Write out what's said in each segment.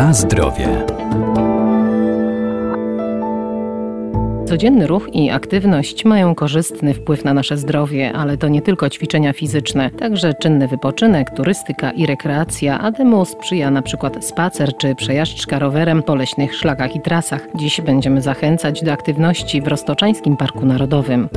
Na zdrowie. Codzienny ruch i aktywność mają korzystny wpływ na nasze zdrowie, ale to nie tylko ćwiczenia fizyczne, także czynny wypoczynek, turystyka i rekreacja, a temu sprzyja przykład spacer czy przejażdżka rowerem po leśnych szlakach i trasach. Dziś będziemy zachęcać do aktywności w Roztoczańskim Parku Narodowym.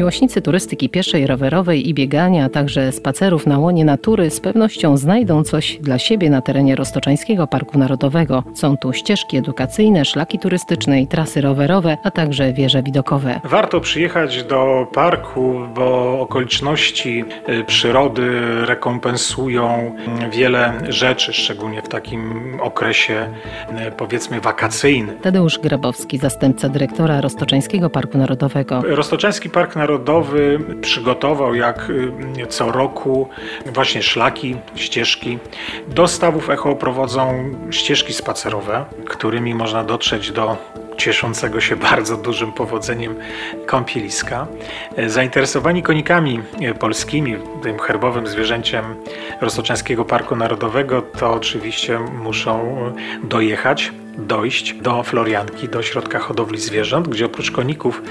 Miłośnicy turystyki pieszej, rowerowej i biegania, a także spacerów na łonie natury z pewnością znajdą coś dla siebie na terenie Roztoczańskiego Parku Narodowego. Są tu ścieżki edukacyjne, szlaki turystyczne i trasy rowerowe, a także wieże widokowe. Warto przyjechać do parku, bo okoliczności y, przyrody rekompensują wiele rzeczy, szczególnie w takim okresie y, powiedzmy wakacyjnym. Tadeusz Grabowski, zastępca dyrektora Roztoczańskiego Parku Narodowego. Roztoczański Park Narodowy przygotował jak y, co roku właśnie szlaki, ścieżki. Do stawów echo prowadzą ścieżki spacerowe, którymi można dotrzeć do cieszącego się bardzo dużym powodzeniem kąpieliska. Zainteresowani konikami polskimi, tym herbowym zwierzęciem Roztoczańskiego Parku Narodowego, to oczywiście muszą dojechać dojść do Florianki, do środka hodowli zwierząt, gdzie oprócz koników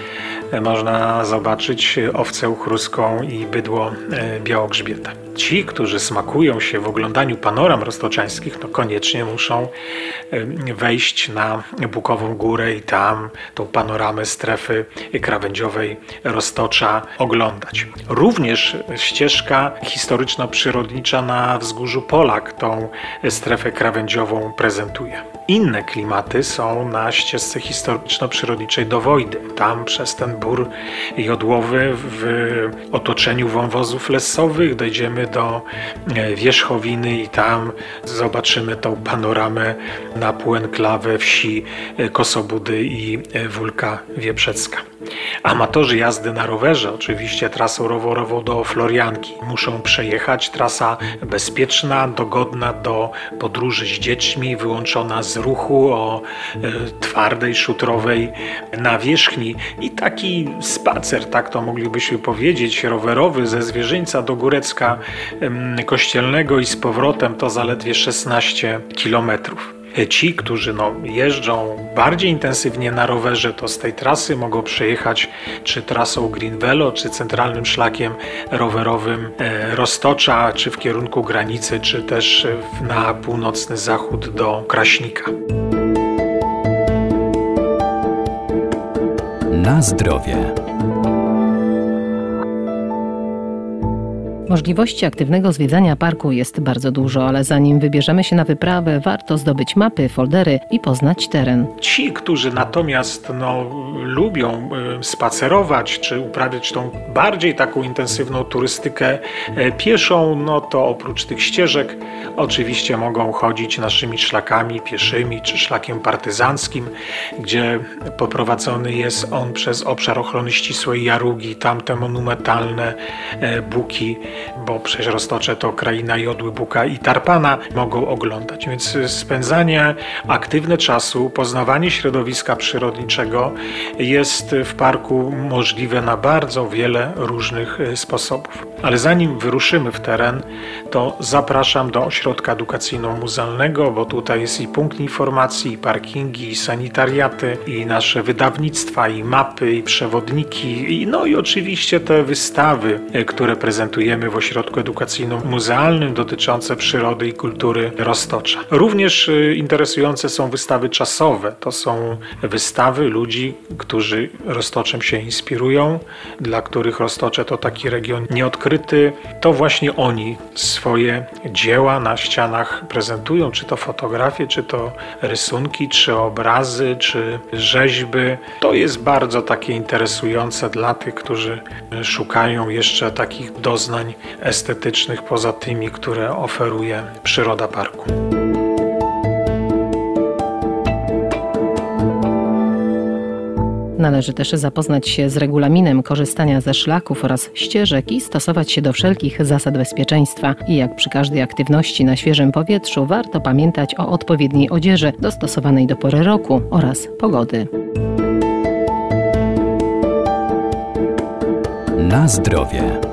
e, można zobaczyć owcę uchruską i bydło e, białogrzbieta. Ci, którzy smakują się w oglądaniu panoram roztoczańskich, no koniecznie muszą e, wejść na Bukową Górę i tam tą panoramę strefy krawędziowej Roztocza oglądać. Również ścieżka historyczno-przyrodnicza na wzgórzu Polak tą strefę krawędziową prezentuje. Inne klimaty są na ścieżce historyczno-przyrodniczej do Wojdy. Tam przez ten bór jodłowy w otoczeniu wąwozów lesowych dojdziemy do e, Wierzchowiny i tam zobaczymy tą panoramę na półenklawę wsi e, Kosobudy i e, Wólka Wieprzecka. Amatorzy jazdy na rowerze, oczywiście trasą rowerową do Florianki, muszą przejechać. Trasa bezpieczna, dogodna do podróży z dziećmi, wyłączona z ruchu o e, twardej, szutrowej nawierzchni i taki spacer, tak to moglibyśmy powiedzieć, rowerowy ze Zwierzyńca do Górecka Kościelnego i z powrotem to zaledwie 16 kilometrów. Ci, którzy no, jeżdżą bardziej intensywnie na rowerze, to z tej trasy mogą przejechać czy trasą Green Velo, czy centralnym szlakiem rowerowym e, Roztocza, czy w kierunku granicy, czy też na północny zachód do Kraśnika. Na zdrowie. Możliwości aktywnego zwiedzania parku jest bardzo dużo, ale zanim wybierzemy się na wyprawę, warto zdobyć mapy, foldery i poznać teren. Ci, którzy natomiast no, lubią y, spacerować czy uprawiać tą bardziej taką intensywną turystykę e, pieszą, no to oprócz tych ścieżek oczywiście mogą chodzić naszymi szlakami pieszymi czy szlakiem partyzanckim, gdzie poprowadzony jest on przez obszar ochrony ścisłej Jarugi, tamte monumentalne e, buki bo przecież Roztocze to kraina jodły, buka i tarpana mogą oglądać. Więc spędzanie aktywne czasu, poznawanie środowiska przyrodniczego jest w parku możliwe na bardzo wiele różnych e, sposobów. Ale zanim wyruszymy w teren, to zapraszam do ośrodka edukacyjno-muzealnego, bo tutaj jest i punkt informacji, i parkingi, i sanitariaty, i nasze wydawnictwa, i mapy, i przewodniki, i no i oczywiście te wystawy, e, które prezentujemy w ośrodku edukacyjno-muzealnym dotyczące przyrody i kultury Roztocza. Również y, interesujące są wystawy czasowe. To są wystawy ludzi, którzy Roztoczem się inspirują, dla których Roztocze to taki region nieodkryty. To właśnie oni swoje dzieła na ścianach prezentują, czy to fotografie, czy to rysunki, czy obrazy, czy rzeźby. To jest bardzo takie interesujące dla tych, którzy szukają jeszcze takich doznań estetycznych poza tymi, które oferuje przyroda parku. Należy też zapoznać się z regulaminem korzystania ze szlaków oraz ścieżek i stosować się do wszelkich zasad bezpieczeństwa. I jak przy każdej aktywności na świeżym powietrzu, warto pamiętać o odpowiedniej odzieży dostosowanej do pory roku oraz pogody. Na zdrowie.